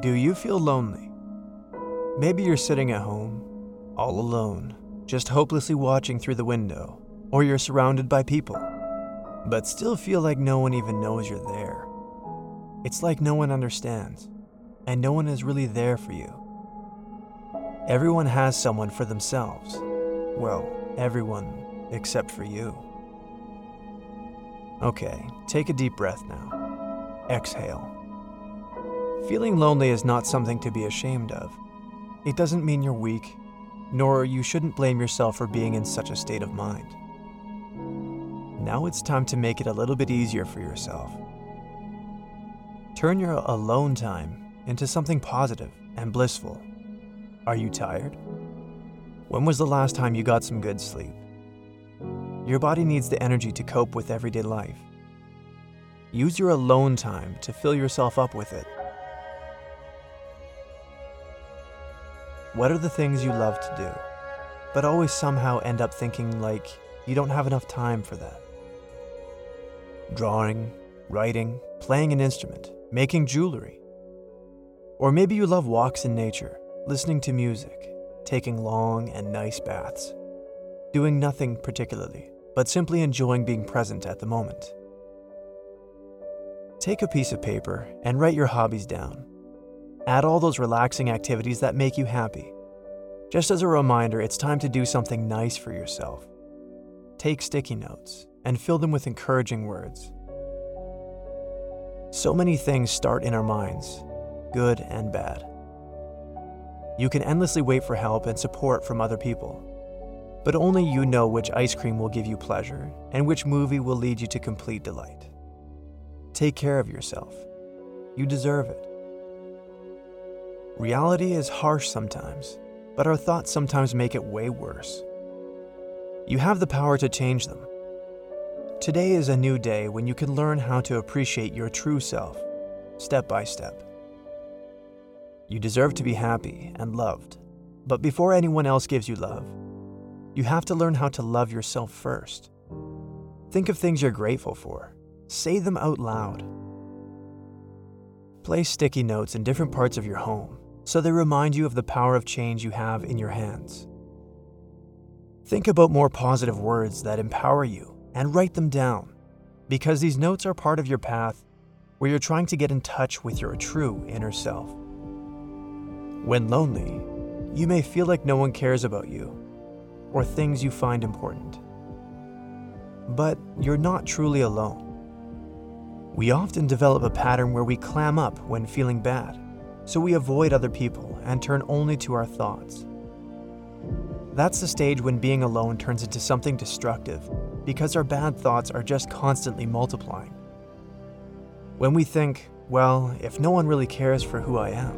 Do you feel lonely? Maybe you're sitting at home, all alone, just hopelessly watching through the window, or you're surrounded by people, but still feel like no one even knows you're there. It's like no one understands, and no one is really there for you. Everyone has someone for themselves. Well, everyone except for you. Okay, take a deep breath now. Exhale. Feeling lonely is not something to be ashamed of. It doesn't mean you're weak, nor you shouldn't blame yourself for being in such a state of mind. Now it's time to make it a little bit easier for yourself. Turn your alone time into something positive and blissful. Are you tired? When was the last time you got some good sleep? Your body needs the energy to cope with everyday life. Use your alone time to fill yourself up with it. What are the things you love to do, but always somehow end up thinking like you don't have enough time for that? Drawing, writing, playing an instrument, making jewelry. Or maybe you love walks in nature, listening to music, taking long and nice baths, doing nothing particularly, but simply enjoying being present at the moment. Take a piece of paper and write your hobbies down Add all those relaxing activities that make you happy. Just as a reminder, it's time to do something nice for yourself. Take sticky notes and fill them with encouraging words. So many things start in our minds, good and bad. You can endlessly wait for help and support from other people, but only you know which ice cream will give you pleasure and which movie will lead you to complete delight. Take care of yourself. You deserve it. Reality is harsh sometimes, but our thoughts sometimes make it way worse. You have the power to change them. Today is a new day when you can learn how to appreciate your true self, step by step. You deserve to be happy and loved, but before anyone else gives you love, you have to learn how to love yourself first. Think of things you're grateful for, say them out loud. Place sticky notes in different parts of your home so they remind you of the power of change you have in your hands. Think about more positive words that empower you and write them down, because these notes are part of your path where you're trying to get in touch with your true inner self. When lonely, you may feel like no one cares about you or things you find important. But you're not truly alone. We often develop a pattern where we clam up when feeling bad so we avoid other people and turn only to our thoughts. That's the stage when being alone turns into something destructive because our bad thoughts are just constantly multiplying. When we think, well, if no one really cares for who I am,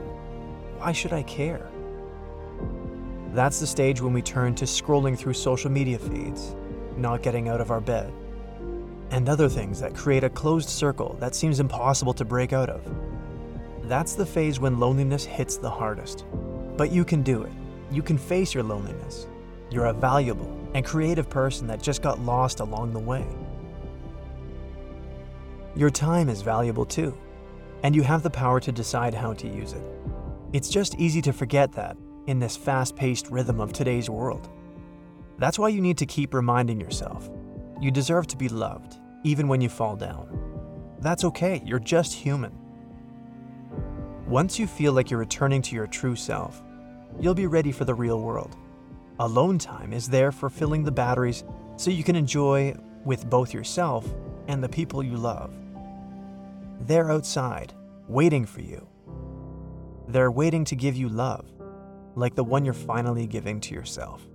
why should I care? That's the stage when we turn to scrolling through social media feeds, not getting out of our bed, and other things that create a closed circle that seems impossible to break out of. That's the phase when loneliness hits the hardest. But you can do it. You can face your loneliness. You're a valuable and creative person that just got lost along the way. Your time is valuable too, and you have the power to decide how to use it. It's just easy to forget that in this fast paced rhythm of today's world. That's why you need to keep reminding yourself you deserve to be loved, even when you fall down. That's okay, you're just human. Once you feel like you're returning to your true self, you'll be ready for the real world. Alone time is there for filling the batteries so you can enjoy with both yourself and the people you love. They're outside, waiting for you. They're waiting to give you love, like the one you're finally giving to yourself.